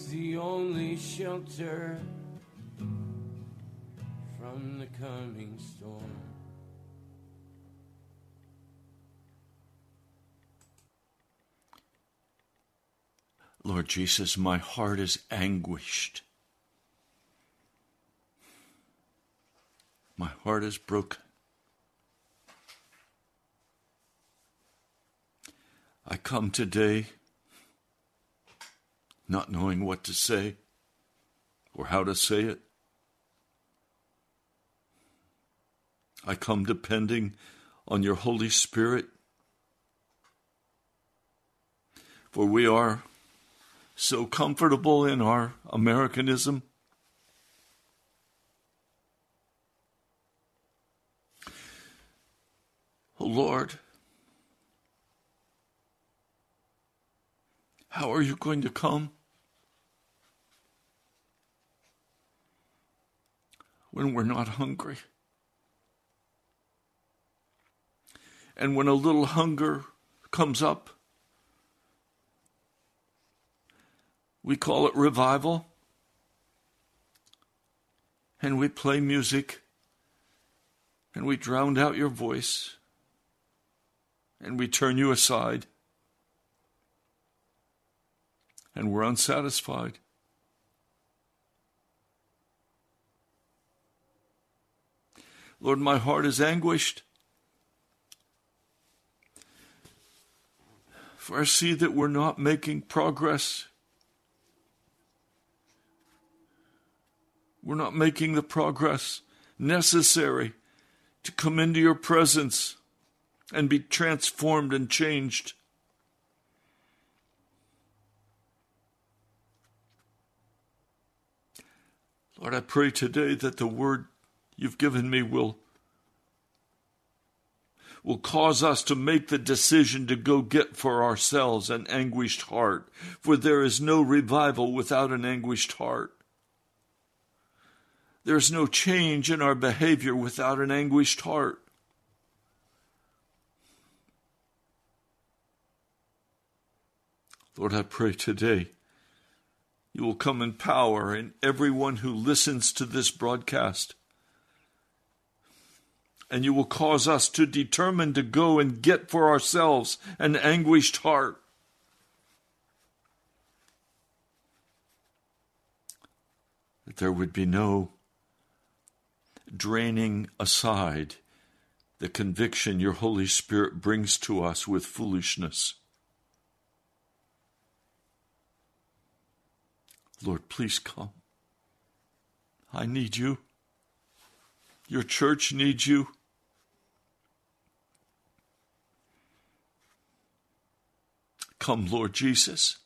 He's the only shelter from the coming storm. Lord Jesus, my heart is anguished. My heart is broken. I come today not knowing what to say or how to say it. I come depending on your Holy Spirit, for we are so comfortable in our Americanism. Oh Lord, how are you going to come? When we're not hungry. And when a little hunger comes up, we call it revival. And we play music. And we drown out your voice. And we turn you aside. And we're unsatisfied. Lord, my heart is anguished. For I see that we're not making progress. We're not making the progress necessary to come into your presence and be transformed and changed. Lord, I pray today that the word you've given me will will cause us to make the decision to go get for ourselves an anguished heart, for there is no revival without an anguished heart. There's no change in our behavior without an anguished heart. Lord, I pray today you will come in power in everyone who listens to this broadcast and you will cause us to determine to go and get for ourselves an anguished heart. That there would be no draining aside the conviction your Holy Spirit brings to us with foolishness. Lord, please come. I need you. Your church needs you. Come, Lord Jesus,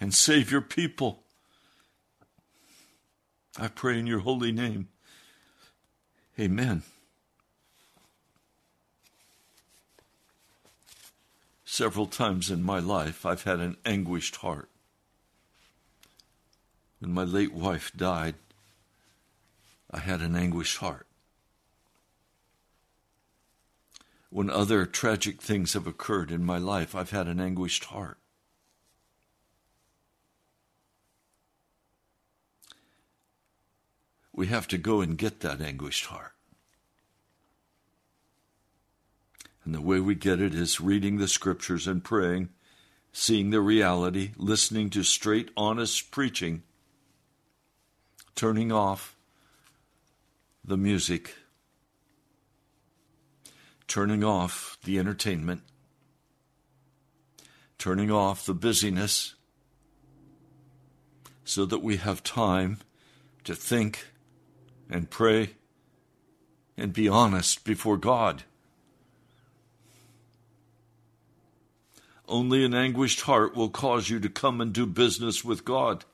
and save your people. I pray in your holy name. Amen. Several times in my life, I've had an anguished heart. When my late wife died, I had an anguished heart. When other tragic things have occurred in my life, I've had an anguished heart. We have to go and get that anguished heart. And the way we get it is reading the scriptures and praying, seeing the reality, listening to straight, honest preaching, turning off the music turning off the entertainment, turning off the busyness, so that we have time to think and pray and be honest before God. Only an anguished heart will cause you to come and do business with God.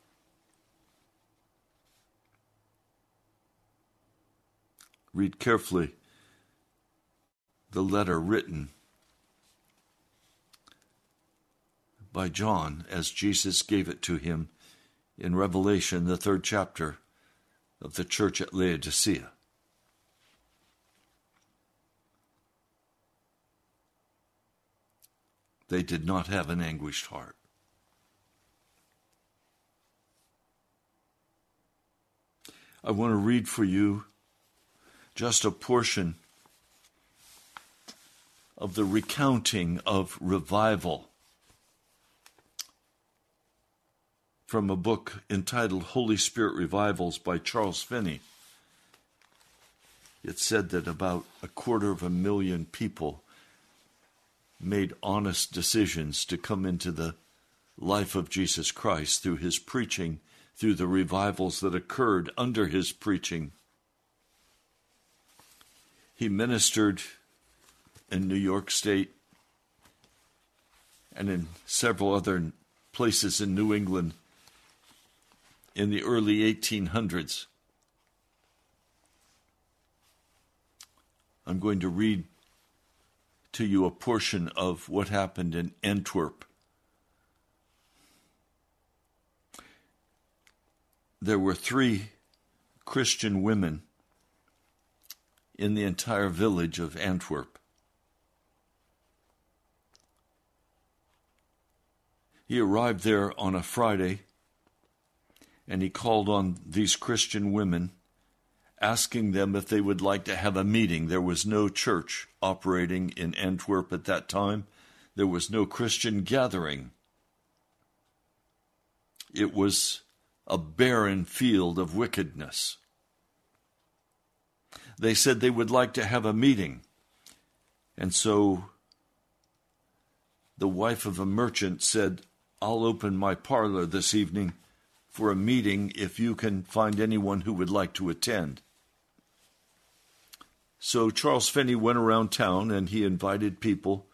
Read carefully the letter written by John as Jesus gave it to him in Revelation, the third chapter of the church at Laodicea. They did not have an anguished heart. I want to read for you just a portion of the recounting of revival from a book entitled Holy Spirit Revivals by Charles Finney. It said that about a quarter of a million people made honest decisions to come into the life of Jesus Christ through his preaching, through the revivals that occurred under his preaching. He ministered in New York State and in several other places in New England in the early 1800s. I'm going to read to you a portion of what happened in Antwerp. There were three Christian women in the entire village of Antwerp. He arrived there on a Friday and he called on these Christian women, asking them if they would like to have a meeting. There was no church operating in Antwerp at that time, there was no Christian gathering. It was a barren field of wickedness. They said they would like to have a meeting. And so the wife of a merchant said, I'll open my parlor this evening for a meeting if you can find anyone who would like to attend. So Charles Finney went around town and he invited people,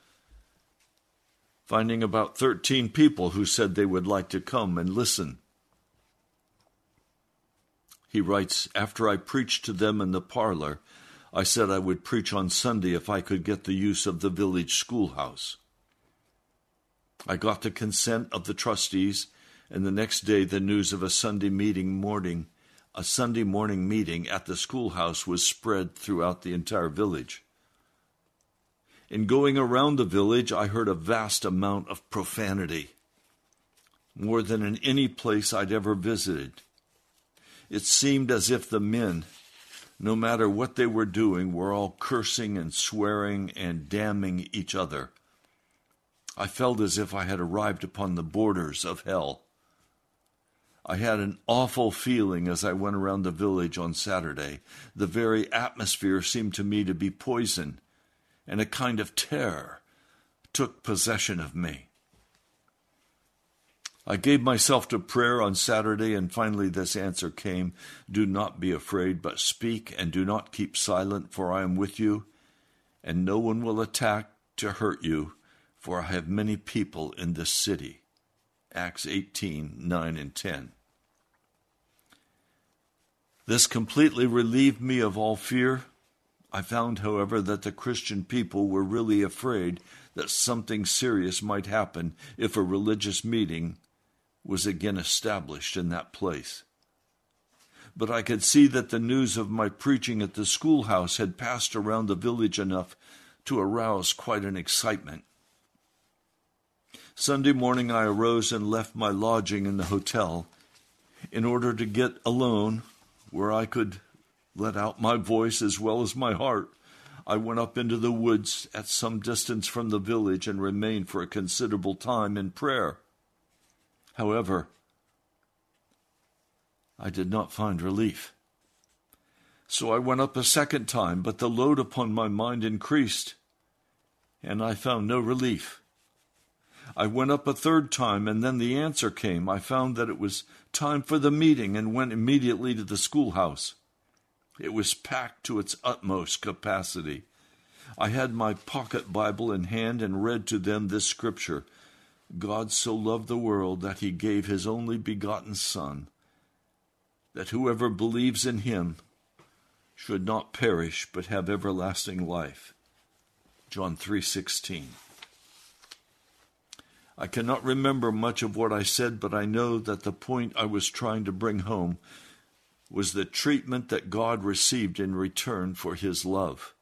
finding about 13 people who said they would like to come and listen. He writes, After I preached to them in the parlor, I said I would preach on Sunday if I could get the use of the village schoolhouse. I got the consent of the trustees and the next day the news of a Sunday meeting morning, a Sunday morning meeting at the schoolhouse was spread throughout the entire village. In going around the village, I heard a vast amount of profanity, more than in any place I'd ever visited. It seemed as if the men, no matter what they were doing, were all cursing and swearing and damning each other. I felt as if I had arrived upon the borders of hell. I had an awful feeling as I went around the village on Saturday. The very atmosphere seemed to me to be poison, and a kind of terror took possession of me. I gave myself to prayer on Saturday, and finally this answer came Do not be afraid, but speak, and do not keep silent, for I am with you, and no one will attack to hurt you, for I have many people in this city. Acts 18 9 and 10. This completely relieved me of all fear. I found, however, that the Christian people were really afraid that something serious might happen if a religious meeting was again established in that place. But I could see that the news of my preaching at the schoolhouse had passed around the village enough to arouse quite an excitement. Sunday morning I arose and left my lodging in the hotel in order to get alone where I could let out my voice as well as my heart. I went up into the woods at some distance from the village and remained for a considerable time in prayer. However, I did not find relief. So I went up a second time, but the load upon my mind increased, and I found no relief. I went up a third time, and then the answer came. I found that it was time for the meeting and went immediately to the schoolhouse. It was packed to its utmost capacity. I had my pocket Bible in hand and read to them this scripture God so loved the world that he gave his only begotten Son, that whoever believes in him should not perish but have everlasting life. John 3:16. I cannot remember much of what I said, but I know that the point I was trying to bring home was the treatment that God received in return for his love.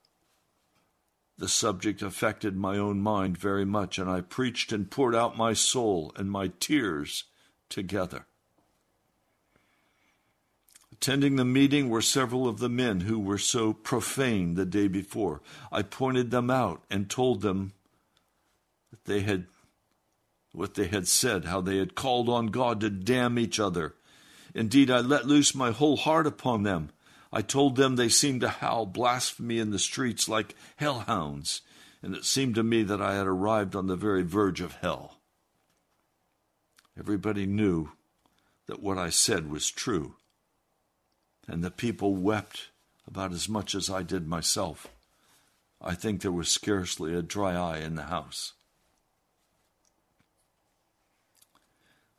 The subject affected my own mind very much, and I preached and poured out my soul and my tears together. Attending the meeting were several of the men who were so profane the day before. I pointed them out and told them that they had what they had said, how they had called on God to damn each other. Indeed, I let loose my whole heart upon them. I told them they seemed to howl blasphemy in the streets like hellhounds, and it seemed to me that I had arrived on the very verge of hell. Everybody knew that what I said was true, and the people wept about as much as I did myself. I think there was scarcely a dry eye in the house.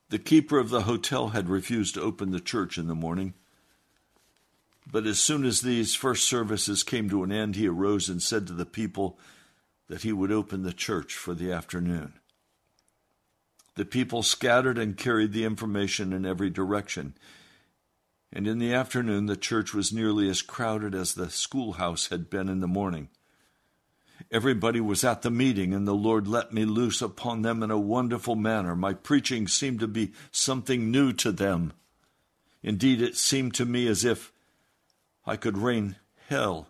The keeper of the hotel had refused to open the church in the morning. But as soon as these first services came to an end, he arose and said to the people that he would open the church for the afternoon. The people scattered and carried the information in every direction. And in the afternoon, the church was nearly as crowded as the schoolhouse had been in the morning. Everybody was at the meeting, and the Lord let me loose upon them in a wonderful manner. My preaching seemed to be something new to them. Indeed, it seemed to me as if I could rain hell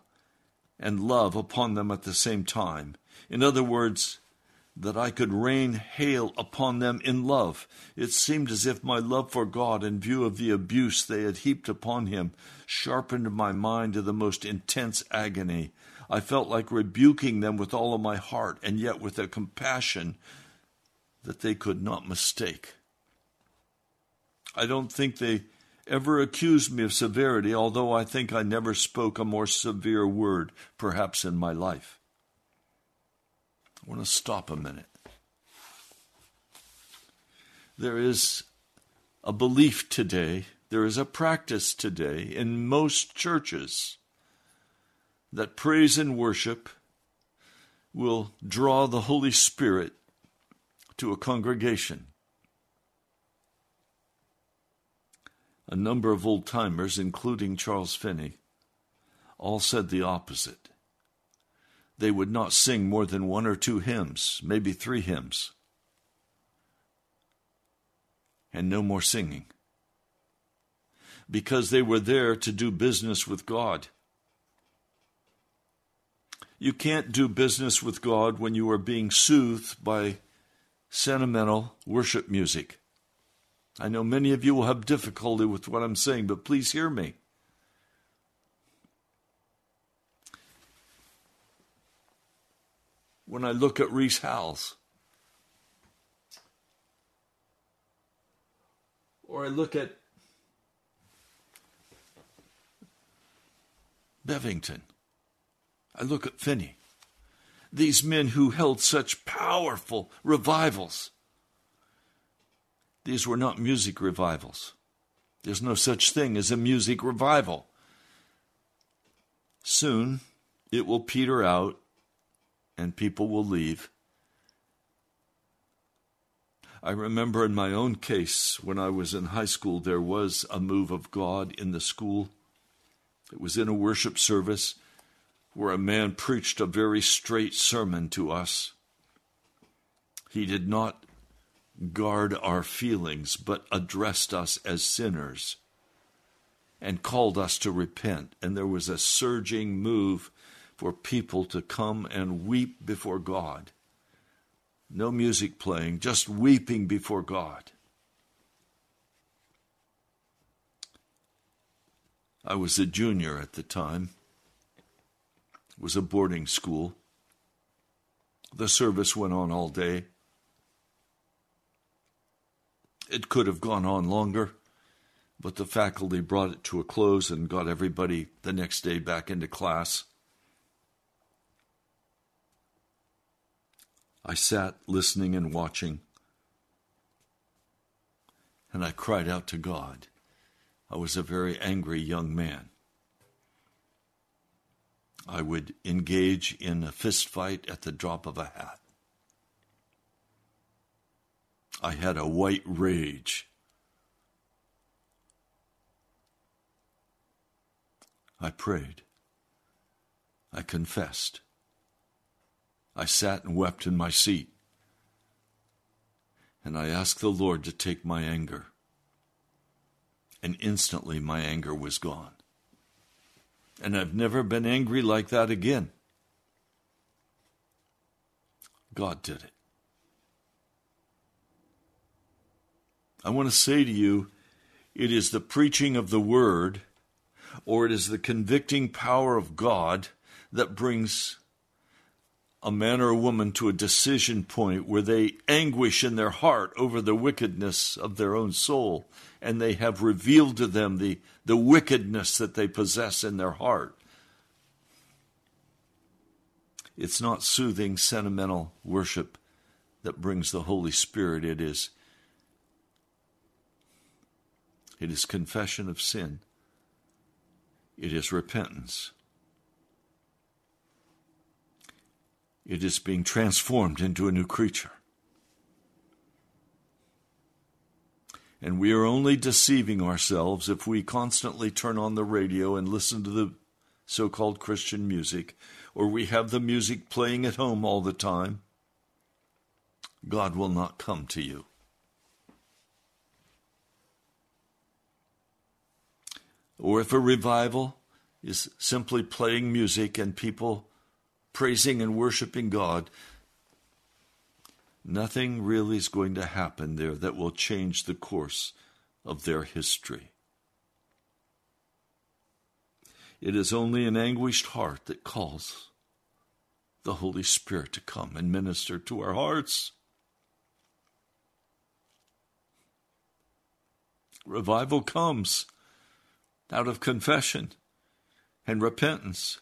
and love upon them at the same time. In other words, that I could rain hail upon them in love. It seemed as if my love for God, in view of the abuse they had heaped upon him, sharpened my mind to the most intense agony. I felt like rebuking them with all of my heart, and yet with a compassion that they could not mistake. I don't think they ever accused me of severity, although I think I never spoke a more severe word, perhaps in my life. I want to stop a minute. There is a belief today, there is a practice today in most churches that praise and worship will draw the Holy Spirit to a congregation. A number of old timers, including Charles Finney, all said the opposite. They would not sing more than one or two hymns, maybe three hymns, and no more singing, because they were there to do business with God. You can't do business with God when you are being soothed by sentimental worship music. I know many of you will have difficulty with what I'm saying, but please hear me. When I look at Rees Howells, or I look at Bevington, I look at Finney. These men who held such powerful revivals. These were not music revivals. There's no such thing as a music revival. Soon it will peter out and people will leave. I remember in my own case, when I was in high school, there was a move of God in the school. It was in a worship service where a man preached a very straight sermon to us. He did not guard our feelings, but addressed us as sinners and called us to repent. And there was a surging move for people to come and weep before God. No music playing, just weeping before God. I was a junior at the time was a boarding school. The service went on all day. It could have gone on longer, but the faculty brought it to a close and got everybody the next day back into class. I sat listening and watching, and I cried out to God. I was a very angry young man. I would engage in a fist fight at the drop of a hat. I had a white rage. I prayed. I confessed. I sat and wept in my seat. And I asked the Lord to take my anger. And instantly my anger was gone. And I've never been angry like that again. God did it. I want to say to you, it is the preaching of the word, or it is the convicting power of God that brings a man or a woman to a decision point where they anguish in their heart over the wickedness of their own soul, and they have revealed to them the, the wickedness that they possess in their heart. It's not soothing, sentimental worship that brings the Holy Spirit. It is it is confession of sin. It is repentance. It is being transformed into a new creature. And we are only deceiving ourselves if we constantly turn on the radio and listen to the so called Christian music, or we have the music playing at home all the time. God will not come to you. Or if a revival is simply playing music and people praising and worshiping God, nothing really is going to happen there that will change the course of their history. It is only an anguished heart that calls the Holy Spirit to come and minister to our hearts. Revival comes out of confession and repentance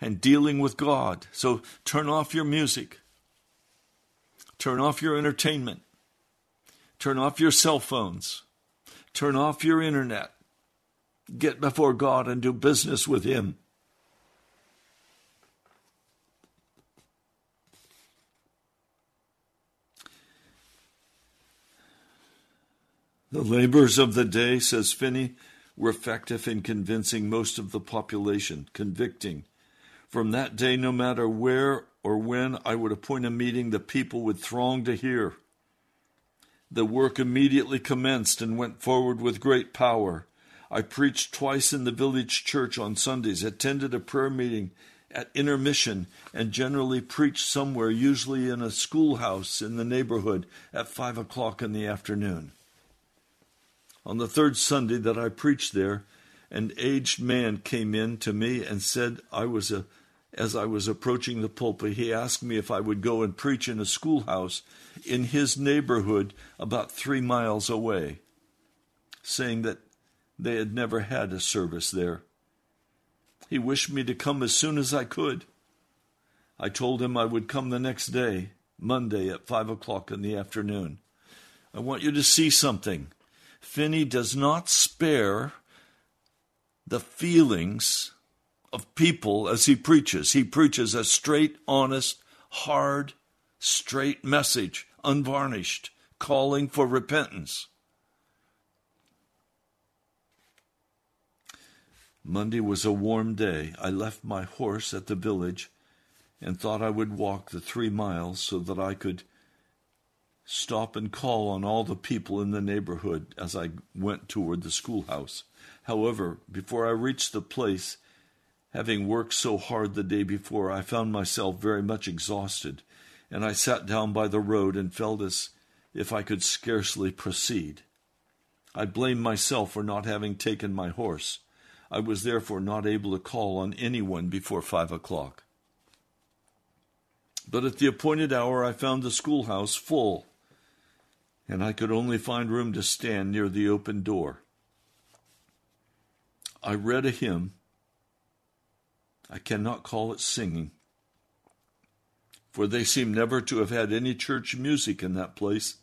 and dealing with God. So turn off your music, turn off your entertainment, turn off your cell phones, turn off your internet. Get before God and do business with Him. The labors of the day, says Finney, were effective in convincing most of the population, convicting, from that day, no matter where or when I would appoint a meeting, the people would throng to hear. The work immediately commenced and went forward with great power. I preached twice in the village church on Sundays, attended a prayer meeting at intermission, and generally preached somewhere, usually in a schoolhouse in the neighborhood, at five o'clock in the afternoon. On the third Sunday that I preached there, an aged man came in to me and said I was a as I was approaching the pulpit, he asked me if I would go and preach in a schoolhouse in his neighborhood about three miles away, saying that they had never had a service there. He wished me to come as soon as I could. I told him I would come the next day, Monday at five o'clock in the afternoon. I want you to see something. Finney does not spare the feelings of people as he preaches. He preaches a straight, honest, hard, straight message, unvarnished, calling for repentance. Monday was a warm day. I left my horse at the village and thought I would walk the three miles so that I could stop and call on all the people in the neighborhood as I went toward the schoolhouse. However, before I reached the place, Having worked so hard the day before, I found myself very much exhausted, and I sat down by the road and felt as if I could scarcely proceed. I blamed myself for not having taken my horse. I was therefore not able to call on anyone before five o'clock. But at the appointed hour, I found the schoolhouse full, and I could only find room to stand near the open door. I read a hymn I cannot call it singing, for they seem never to have had any church music in that place.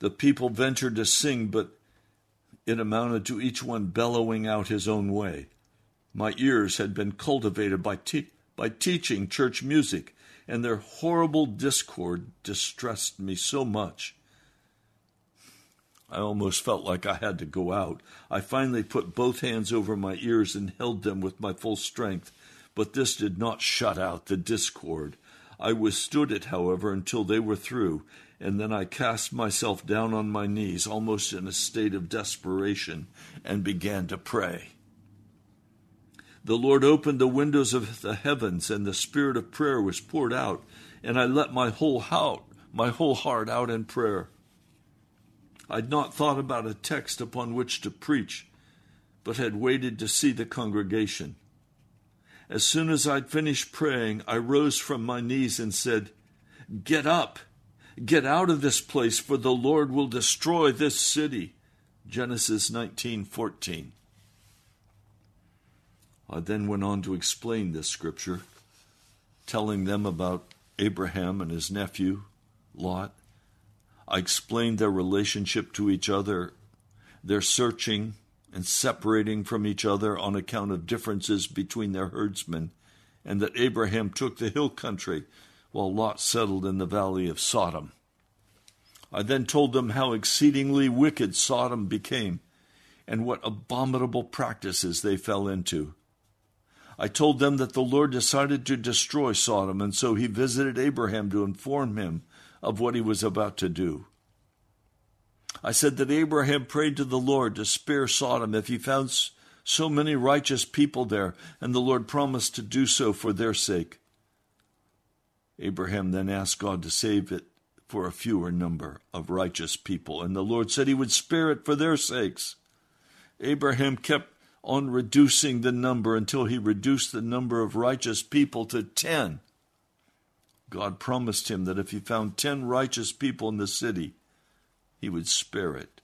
The people ventured to sing, but it amounted to each one bellowing out his own way. My ears had been cultivated by, te- by teaching church music, and their horrible discord distressed me so much. I almost felt like I had to go out. I finally put both hands over my ears and held them with my full strength, but this did not shut out the discord. I withstood it, however, until they were through, and then I cast myself down on my knees, almost in a state of desperation, and began to pray. The Lord opened the windows of the heavens, and the spirit of prayer was poured out, and I let my whole heart, my whole heart out in prayer. I'd not thought about a text upon which to preach, but had waited to see the congregation. As soon as I'd finished praying, I rose from my knees and said, Get up, get out of this place, for the Lord will destroy this city. Genesis 19:14. I then went on to explain this scripture, telling them about Abraham and his nephew, Lot. I explained their relationship to each other, their searching and separating from each other on account of differences between their herdsmen, and that Abraham took the hill country while Lot settled in the valley of Sodom. I then told them how exceedingly wicked Sodom became and what abominable practices they fell into. I told them that the Lord decided to destroy Sodom, and so he visited Abraham to inform him of what he was about to do. I said that Abraham prayed to the Lord to spare Sodom if he found so many righteous people there, and the Lord promised to do so for their sake. Abraham then asked God to save it for a fewer number of righteous people, and the Lord said he would spare it for their sakes. Abraham kept on reducing the number until he reduced the number of righteous people to ten. God promised him that if he found ten righteous people in the city, he would spare it.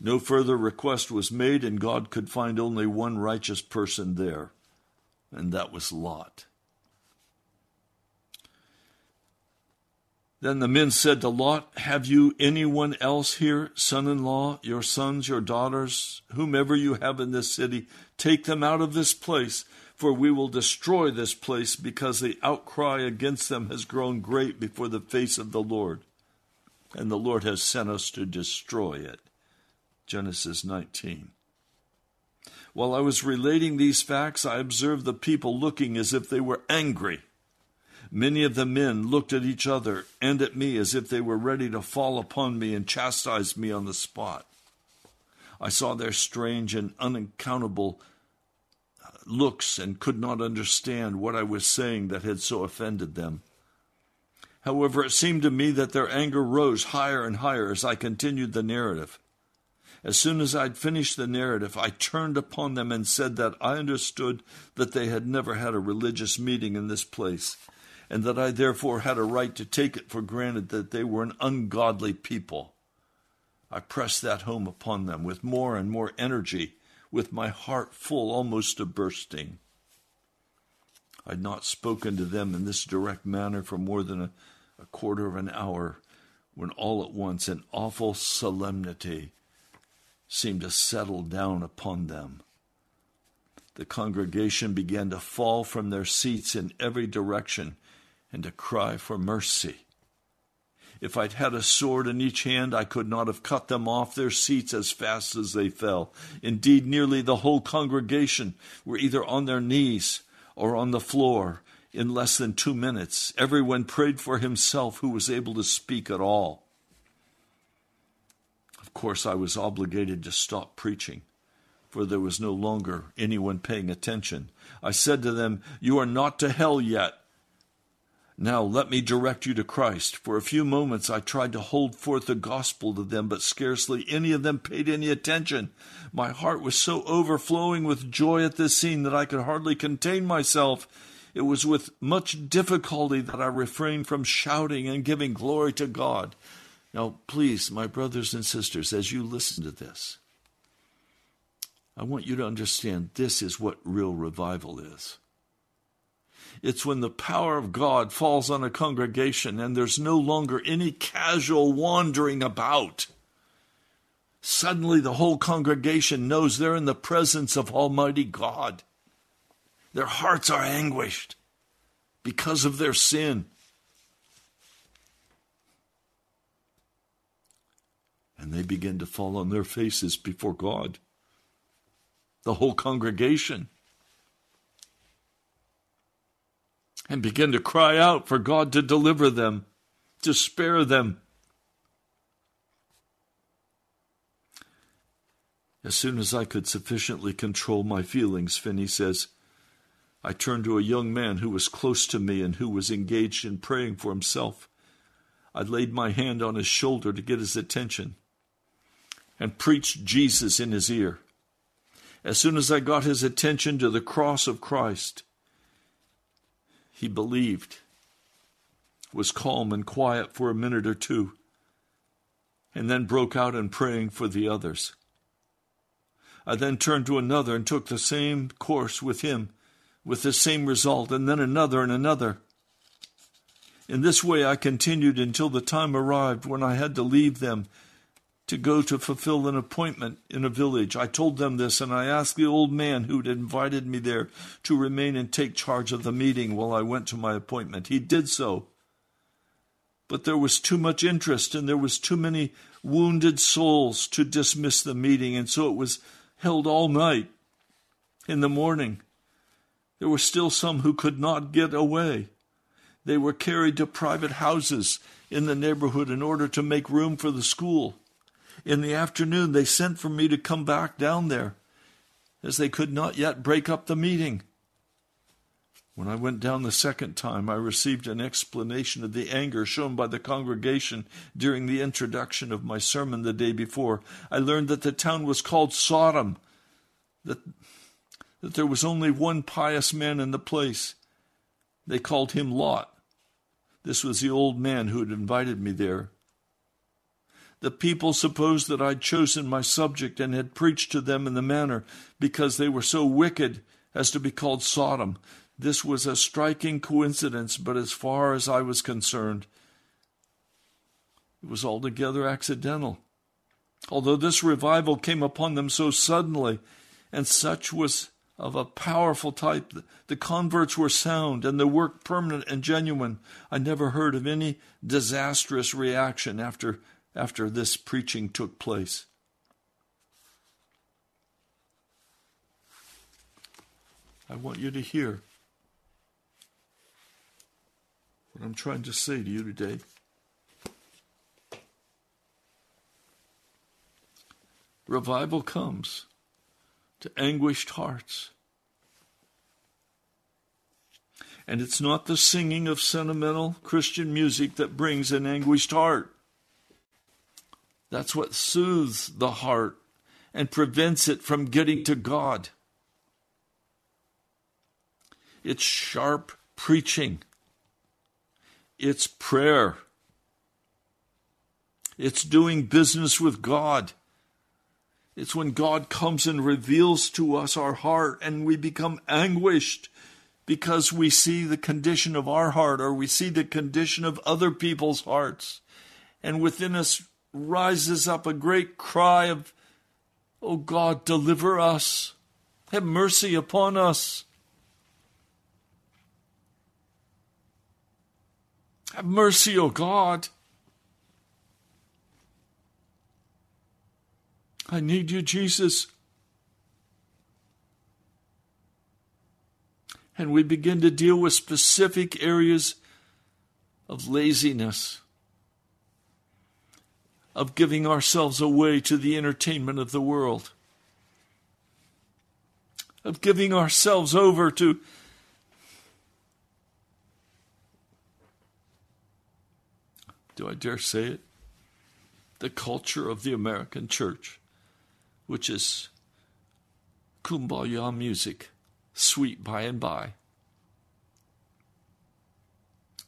No further request was made, and God could find only one righteous person there, and that was Lot. Then the men said to Lot, Have you anyone else here, son in law, your sons, your daughters, whomever you have in this city? Take them out of this place, for we will destroy this place, because the outcry against them has grown great before the face of the Lord. And the Lord has sent us to destroy it. Genesis 19. While I was relating these facts, I observed the people looking as if they were angry. Many of the men looked at each other and at me as if they were ready to fall upon me and chastise me on the spot. I saw their strange and unaccountable looks and could not understand what I was saying that had so offended them. However, it seemed to me that their anger rose higher and higher as I continued the narrative. As soon as I'd finished the narrative, I turned upon them and said that I understood that they had never had a religious meeting in this place, and that I therefore had a right to take it for granted that they were an ungodly people. I pressed that home upon them with more and more energy, with my heart full almost to bursting. I'd not spoken to them in this direct manner for more than a, a quarter of an hour when all at once an awful solemnity seemed to settle down upon them. The congregation began to fall from their seats in every direction and to cry for mercy. If I'd had a sword in each hand, I could not have cut them off their seats as fast as they fell. Indeed, nearly the whole congregation were either on their knees or on the floor in less than two minutes. Everyone prayed for himself who was able to speak at all. Of course, I was obligated to stop preaching, for there was no longer anyone paying attention. I said to them, You are not to hell yet. Now let me direct you to Christ. For a few moments I tried to hold forth the gospel to them, but scarcely any of them paid any attention. My heart was so overflowing with joy at this scene that I could hardly contain myself. It was with much difficulty that I refrained from shouting and giving glory to God. Now, please, my brothers and sisters, as you listen to this, I want you to understand this is what real revival is. It's when the power of God falls on a congregation and there's no longer any casual wandering about. Suddenly, the whole congregation knows they're in the presence of Almighty God. Their hearts are anguished because of their sin. And they begin to fall on their faces before God. The whole congregation. And begin to cry out for God to deliver them, to spare them. As soon as I could sufficiently control my feelings, Finney says, I turned to a young man who was close to me and who was engaged in praying for himself. I laid my hand on his shoulder to get his attention and preached Jesus in his ear. As soon as I got his attention to the cross of Christ, he believed, was calm and quiet for a minute or two, and then broke out in praying for the others. I then turned to another and took the same course with him, with the same result, and then another and another. In this way I continued until the time arrived when I had to leave them to go to fulfill an appointment in a village. I told them this, and I asked the old man who had invited me there to remain and take charge of the meeting while I went to my appointment. He did so. But there was too much interest, and there was too many wounded souls to dismiss the meeting, and so it was held all night. In the morning, there were still some who could not get away. They were carried to private houses in the neighborhood in order to make room for the school. In the afternoon, they sent for me to come back down there, as they could not yet break up the meeting. When I went down the second time, I received an explanation of the anger shown by the congregation during the introduction of my sermon the day before. I learned that the town was called Sodom, that, that there was only one pious man in the place. They called him Lot. This was the old man who had invited me there. The people supposed that I'd chosen my subject and had preached to them in the manner because they were so wicked as to be called Sodom. This was a striking coincidence, but as far as I was concerned, it was altogether accidental. Although this revival came upon them so suddenly, and such was of a powerful type, the converts were sound and the work permanent and genuine. I never heard of any disastrous reaction after after this preaching took place. I want you to hear what I'm trying to say to you today. Revival comes to anguished hearts. And it's not the singing of sentimental Christian music that brings an anguished heart. That's what soothes the heart and prevents it from getting to God. It's sharp preaching. It's prayer. It's doing business with God. It's when God comes and reveals to us our heart and we become anguished because we see the condition of our heart or we see the condition of other people's hearts. And within us rises up a great cry of, Oh God, deliver us. Have mercy upon us. Have mercy, O oh God. I need you, Jesus. And we begin to deal with specific areas of laziness of giving ourselves away to the entertainment of the world, of giving ourselves over to do I dare say it? The culture of the American church, which is kumbaya music, sweet by and by,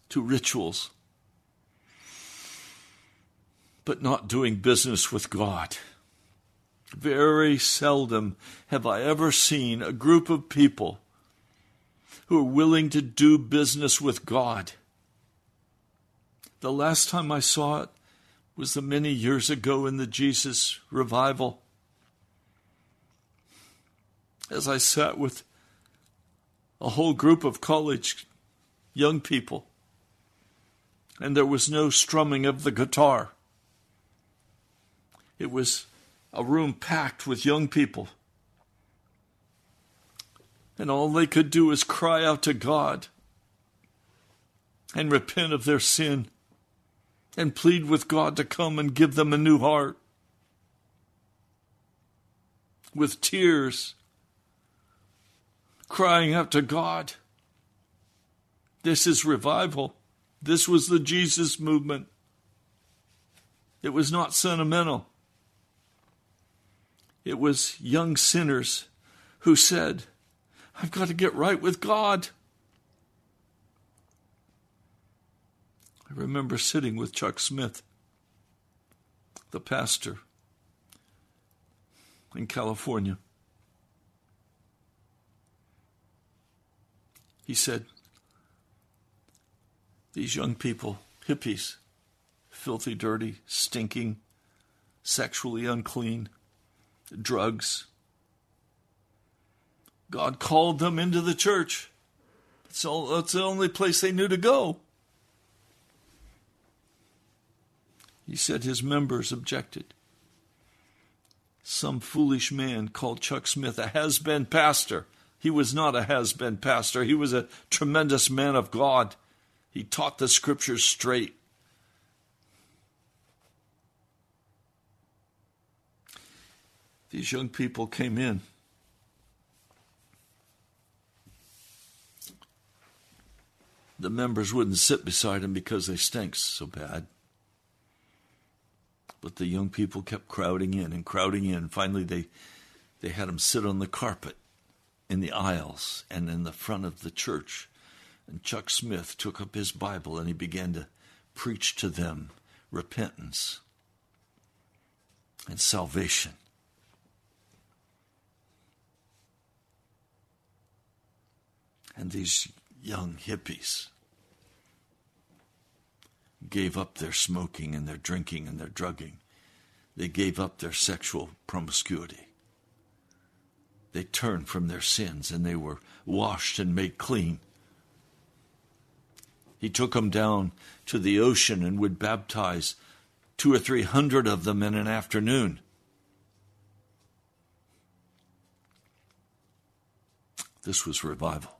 to rituals but not doing business with God. Very seldom have I ever seen a group of people who are willing to do business with God. The last time I saw it was the many years ago in the Jesus revival. As I sat with a whole group of college young people, and there was no strumming of the guitar. It was a room packed with young people. And all they could do is cry out to God and repent of their sin and plead with God to come and give them a new heart. With tears, crying out to God. This is revival. This was the Jesus movement. It was not sentimental. It was young sinners who said, I've got to get right with God. I remember sitting with Chuck Smith, the pastor in California. He said, These young people, hippies, filthy, dirty, stinking, sexually unclean, drugs, God called them into the church. That's, all, that's the only place they knew to go. He said his members objected. Some foolish man called Chuck Smith a has been pastor. He was not a has been pastor, he was a tremendous man of God. He taught the scriptures straight. These young people came in. the members wouldn't sit beside him because they stank so bad. But the young people kept crowding in and crowding in. Finally, they, they had him sit on the carpet in the aisles and in the front of the church. And Chuck Smith took up his Bible and he began to preach to them repentance and salvation. And these young hippies gave up their smoking and their drinking and their drugging. They gave up their sexual promiscuity. They turned from their sins and they were washed and made clean. He took them down to the ocean and would baptize two or three hundred of them in an afternoon. This was revival.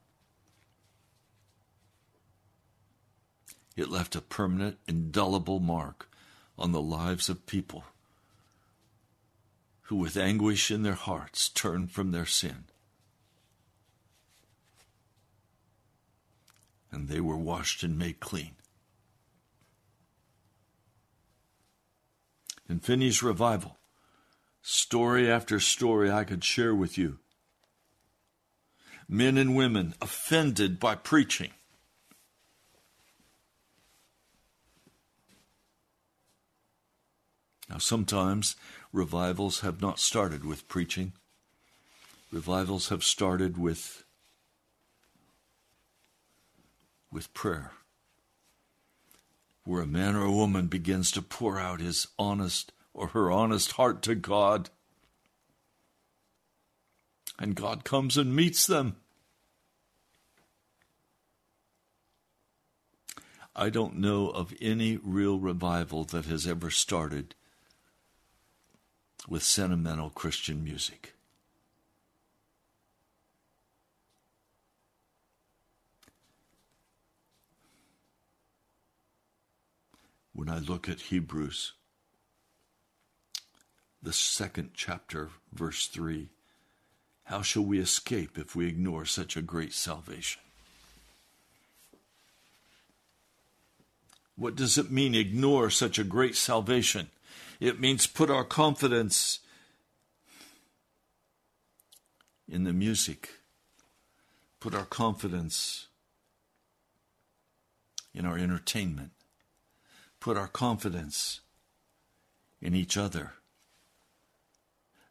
It left a permanent, indelible mark on the lives of people who, with anguish in their hearts, turned from their sin. And they were washed and made clean. In Finney's revival, story after story I could share with you. Men and women offended by preaching Now, sometimes revivals have not started with preaching, revivals have started with, with prayer, where a man or a woman begins to pour out his honest or her honest heart to God. And God comes and meets them. I don't know of any real revival that has ever started with sentimental Christian music. When I look at Hebrews, the second chapter, verse 3, how shall we escape if we ignore such a great salvation? What does it mean, ignore such a great salvation? It means put our confidence in the music, put our confidence in our entertainment, put our confidence in each other.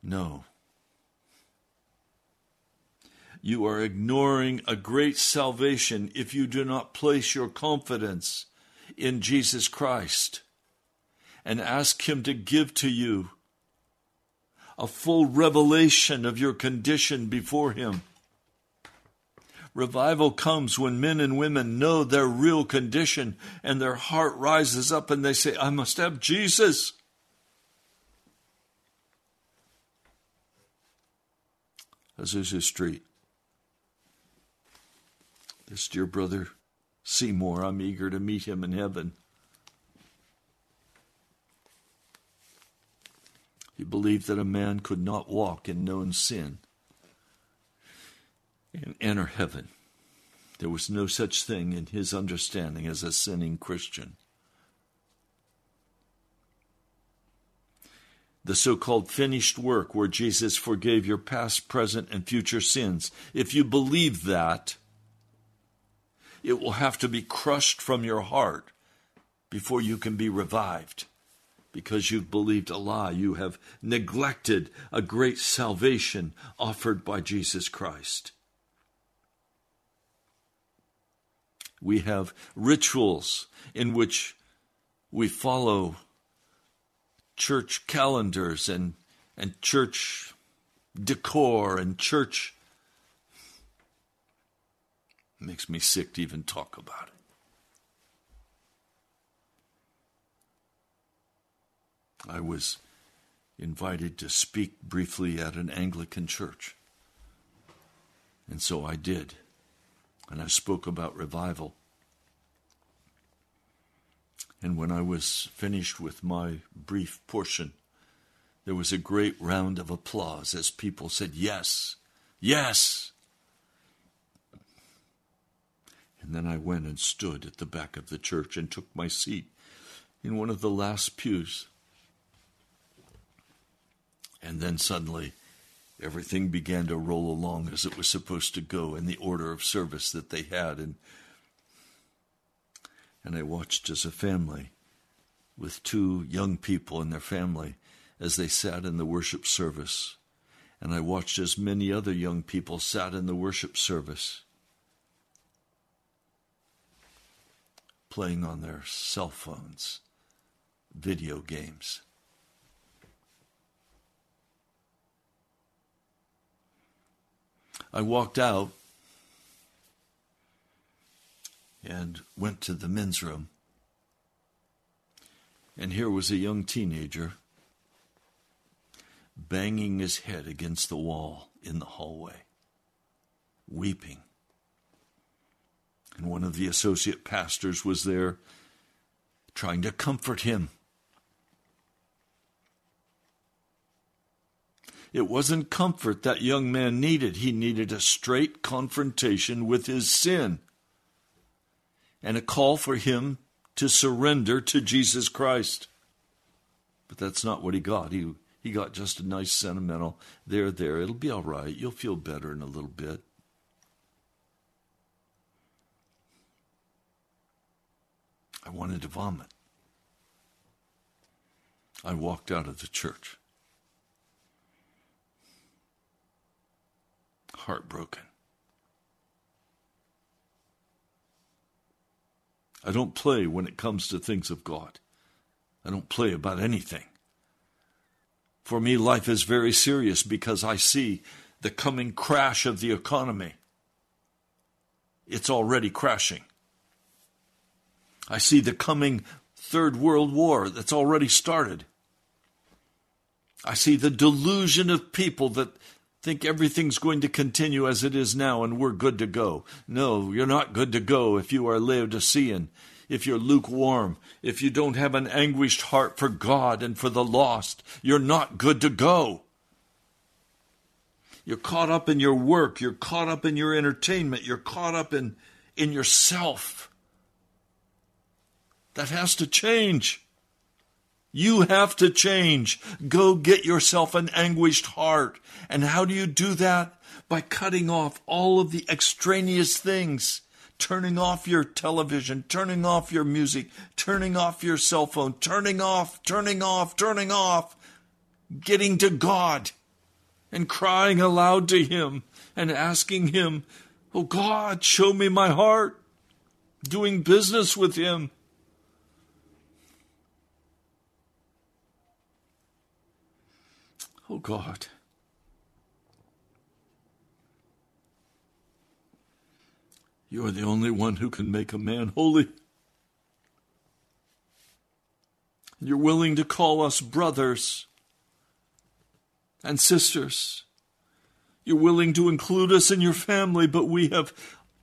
No. You are ignoring a great salvation if you do not place your confidence in Jesus Christ and ask Him to give to you a full revelation of your condition before Him. Revival comes when men and women know their real condition and their heart rises up and they say, I must have Jesus. Azusa Street. This dear brother Seymour, I'm eager to meet him in heaven. He believed that a man could not walk in known sin and enter heaven. There was no such thing in his understanding as a sinning Christian. The so called finished work where Jesus forgave your past, present, and future sins. If you believe that, it will have to be crushed from your heart before you can be revived because you've believed a lie. You have neglected a great salvation offered by Jesus Christ. We have rituals in which we follow church calendars and, and church decor and church. It makes me sick to even talk about it. I was invited to speak briefly at an Anglican church. And so I did. And I spoke about revival. And when I was finished with my brief portion, there was a great round of applause as people said, Yes, yes. And then I went and stood at the back of the church and took my seat in one of the last pews. And then suddenly, everything began to roll along as it was supposed to go in the order of service that they had. And, and I watched as a family with two young people and their family as they sat in the worship service. And I watched as many other young people sat in the worship service, playing on their cell phones, video games. I walked out and went to the men's room. And here was a young teenager banging his head against the wall in the hallway, weeping. And one of the associate pastors was there trying to comfort him. It wasn't comfort that young man needed. He needed a straight confrontation with his sin and a call for him to surrender to Jesus Christ. But that's not what he got. He, he got just a nice sentimental, there, there, it'll be all right. You'll feel better in a little bit. I wanted to vomit. I walked out of the church. Heartbroken. I don't play when it comes to things of God. I don't play about anything. For me, life is very serious because I see the coming crash of the economy. It's already crashing. I see the coming Third World War that's already started. I see the delusion of people that think everything's going to continue as it is now and we're good to go. No, you're not good to go if you are Laodicean, if you're lukewarm, if you don't have an anguished heart for God and for the lost. You're not good to go. You're caught up in your work, you're caught up in your entertainment, you're caught up in, in yourself. That has to change. You have to change. Go get yourself an anguished heart. And how do you do that? By cutting off all of the extraneous things. Turning off your television, turning off your music, turning off your cell phone, turning off, turning off, turning off. Getting to God and crying aloud to Him and asking Him, Oh God, show me my heart. Doing business with Him Oh, God. You are the only one who can make a man holy. You're willing to call us brothers and sisters. You're willing to include us in your family, but we have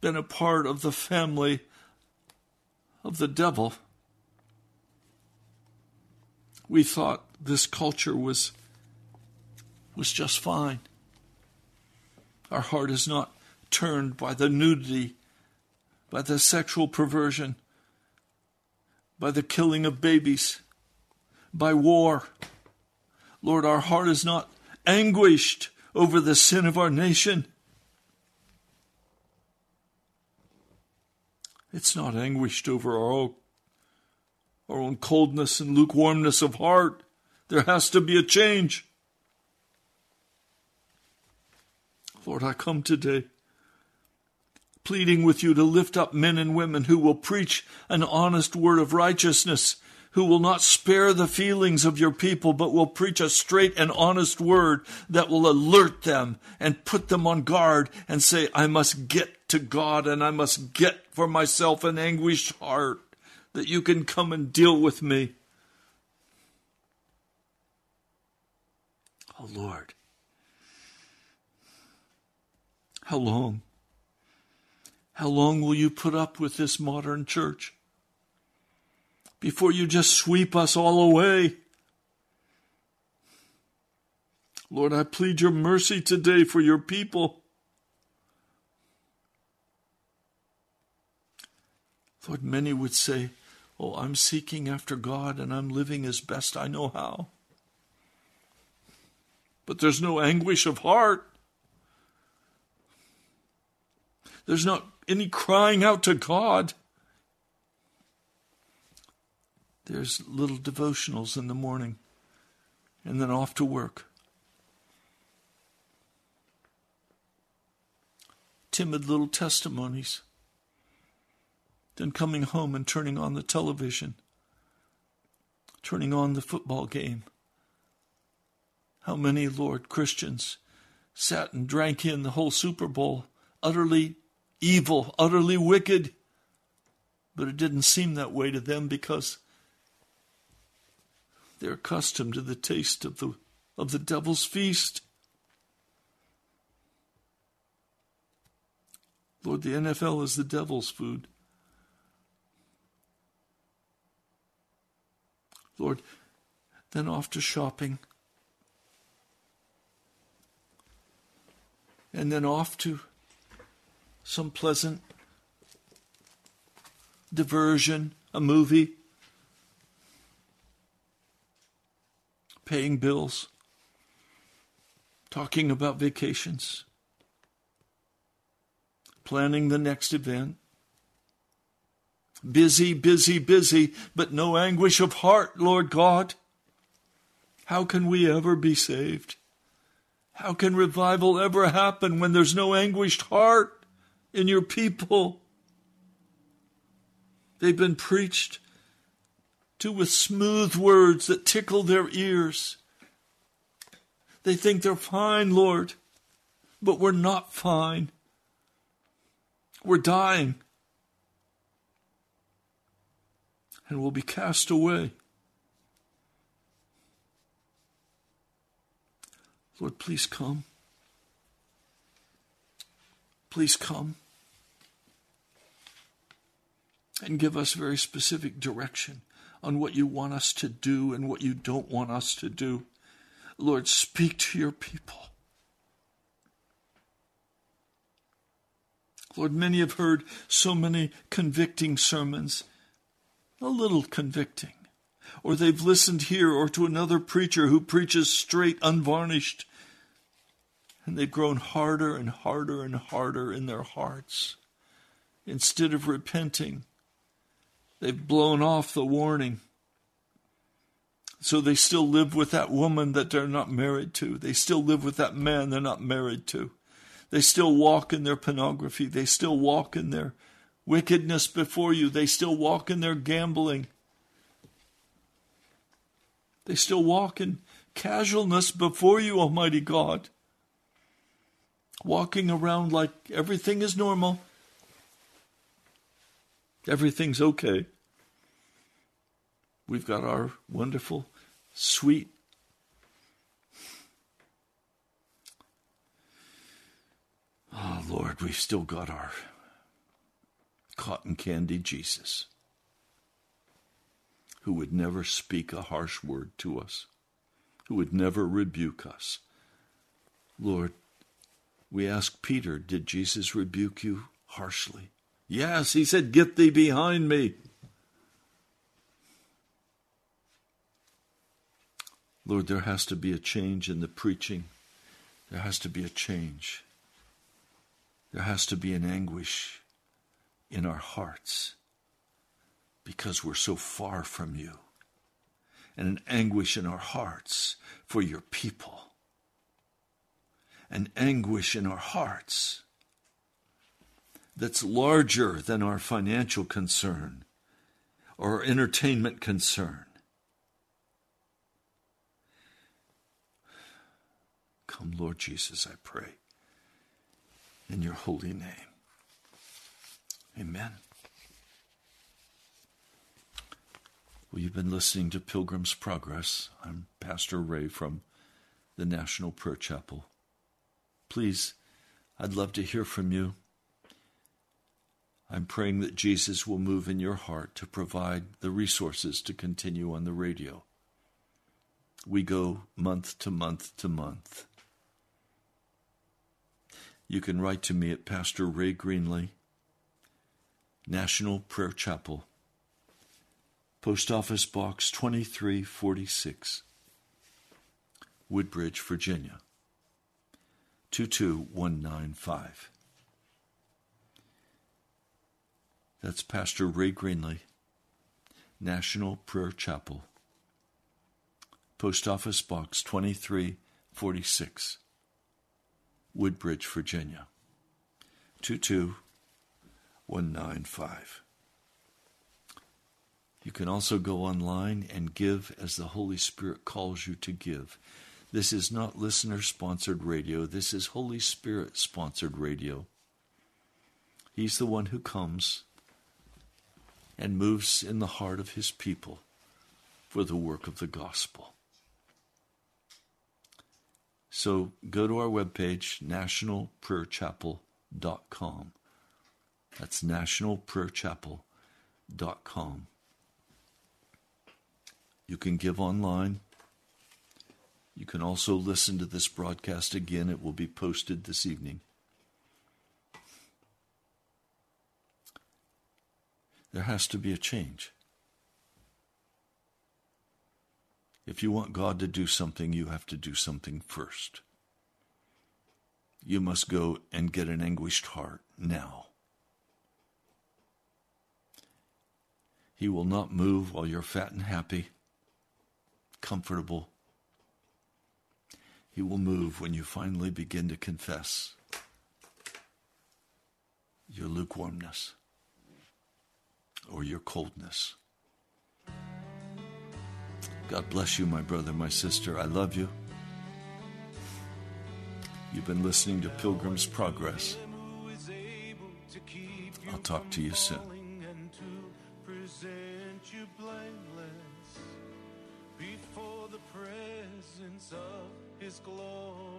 been a part of the family of the devil. We thought this culture was was just fine. Our heart is not turned by the nudity, by the sexual perversion, by the killing of babies, by war. Lord, our heart is not anguished over the sin of our nation. It's not anguished over our own, our own coldness and lukewarmness of heart. There has to be a change. Lord, I come today pleading with you to lift up men and women who will preach an honest word of righteousness, who will not spare the feelings of your people, but will preach a straight and honest word that will alert them and put them on guard and say, I must get to God and I must get for myself an anguished heart that you can come and deal with me. Oh Lord, how long? How long will you put up with this modern church? Before you just sweep us all away. Lord, I plead your mercy today for your people. Lord, many would say, Oh, I'm seeking after God and I'm living as best I know how. But there's no anguish of heart. There's not any crying out to God. There's little devotionals in the morning and then off to work. Timid little testimonies. Then coming home and turning on the television, turning on the football game. How many, Lord, Christians sat and drank in the whole Super Bowl, utterly evil, utterly wicked. But it didn't seem that way to them because they're accustomed to the taste of the, of the devil's feast. Lord, the NFL is the devil's food. Lord, then off to shopping. And then off to some pleasant diversion, a movie, paying bills, talking about vacations, planning the next event. Busy, busy, busy, but no anguish of heart, Lord God. How can we ever be saved? How can revival ever happen when there's no anguished heart? In your people. They've been preached to with smooth words that tickle their ears. They think they're fine, Lord, but we're not fine. We're dying. And we'll be cast away. Lord, please come. Please come and give us very specific direction on what you want us to do and what you don't want us to do. Lord, speak to your people. Lord, many have heard so many convicting sermons, a little convicting. Or they've listened here or to another preacher who preaches straight, unvarnished, and they've grown harder and harder and harder in their hearts. Instead of repenting, They've blown off the warning. So they still live with that woman that they're not married to. They still live with that man they're not married to. They still walk in their pornography. They still walk in their wickedness before you. They still walk in their gambling. They still walk in casualness before you, Almighty God. Walking around like everything is normal, everything's okay. We've got our wonderful, sweet, Oh, Lord, we've still got our cotton candy Jesus, who would never speak a harsh word to us, who would never rebuke us. Lord, we ask Peter, did Jesus rebuke you harshly? Yes, he said, Get thee behind me. Lord, there has to be a change in the preaching. There has to be a change. There has to be an anguish in our hearts because we're so far from you, and an anguish in our hearts for your people, an anguish in our hearts that's larger than our financial concern or entertainment concern. Come, Lord Jesus, I pray in your holy name. Amen. Well, you've been listening to Pilgrim's Progress. I'm Pastor Ray from the National Prayer Chapel. Please, I'd love to hear from you. I'm praying that Jesus will move in your heart to provide the resources to continue on the radio. We go month to month to month. You can write to me at Pastor Ray Greenley, National Prayer Chapel, Post Office Box 2346, Woodbridge, Virginia 22195. That's Pastor Ray Greenley, National Prayer Chapel, Post Office Box 2346, Woodbridge, Virginia 22195. You can also go online and give as the Holy Spirit calls you to give. This is not listener sponsored radio, this is Holy Spirit sponsored radio. He's the one who comes and moves in the heart of his people for the work of the gospel. So go to our webpage, nationalprayerchapel.com. That's nationalprayerchapel.com. You can give online. You can also listen to this broadcast again. It will be posted this evening. There has to be a change. If you want God to do something, you have to do something first. You must go and get an anguished heart now. He will not move while you're fat and happy, comfortable. He will move when you finally begin to confess your lukewarmness or your coldness. God bless you, my brother, my sister. I love you. You've been listening to Pilgrim's Progress. I'll talk to you soon. His glory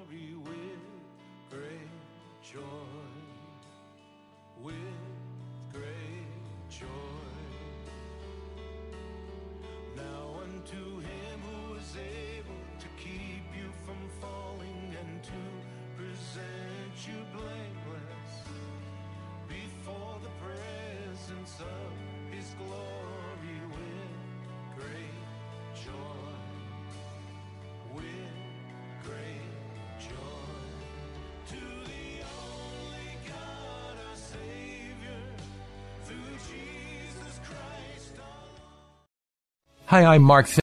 of his glory with great joy. With great joy. To the only God our Savior, through Jesus Christ Hi, I'm Mark.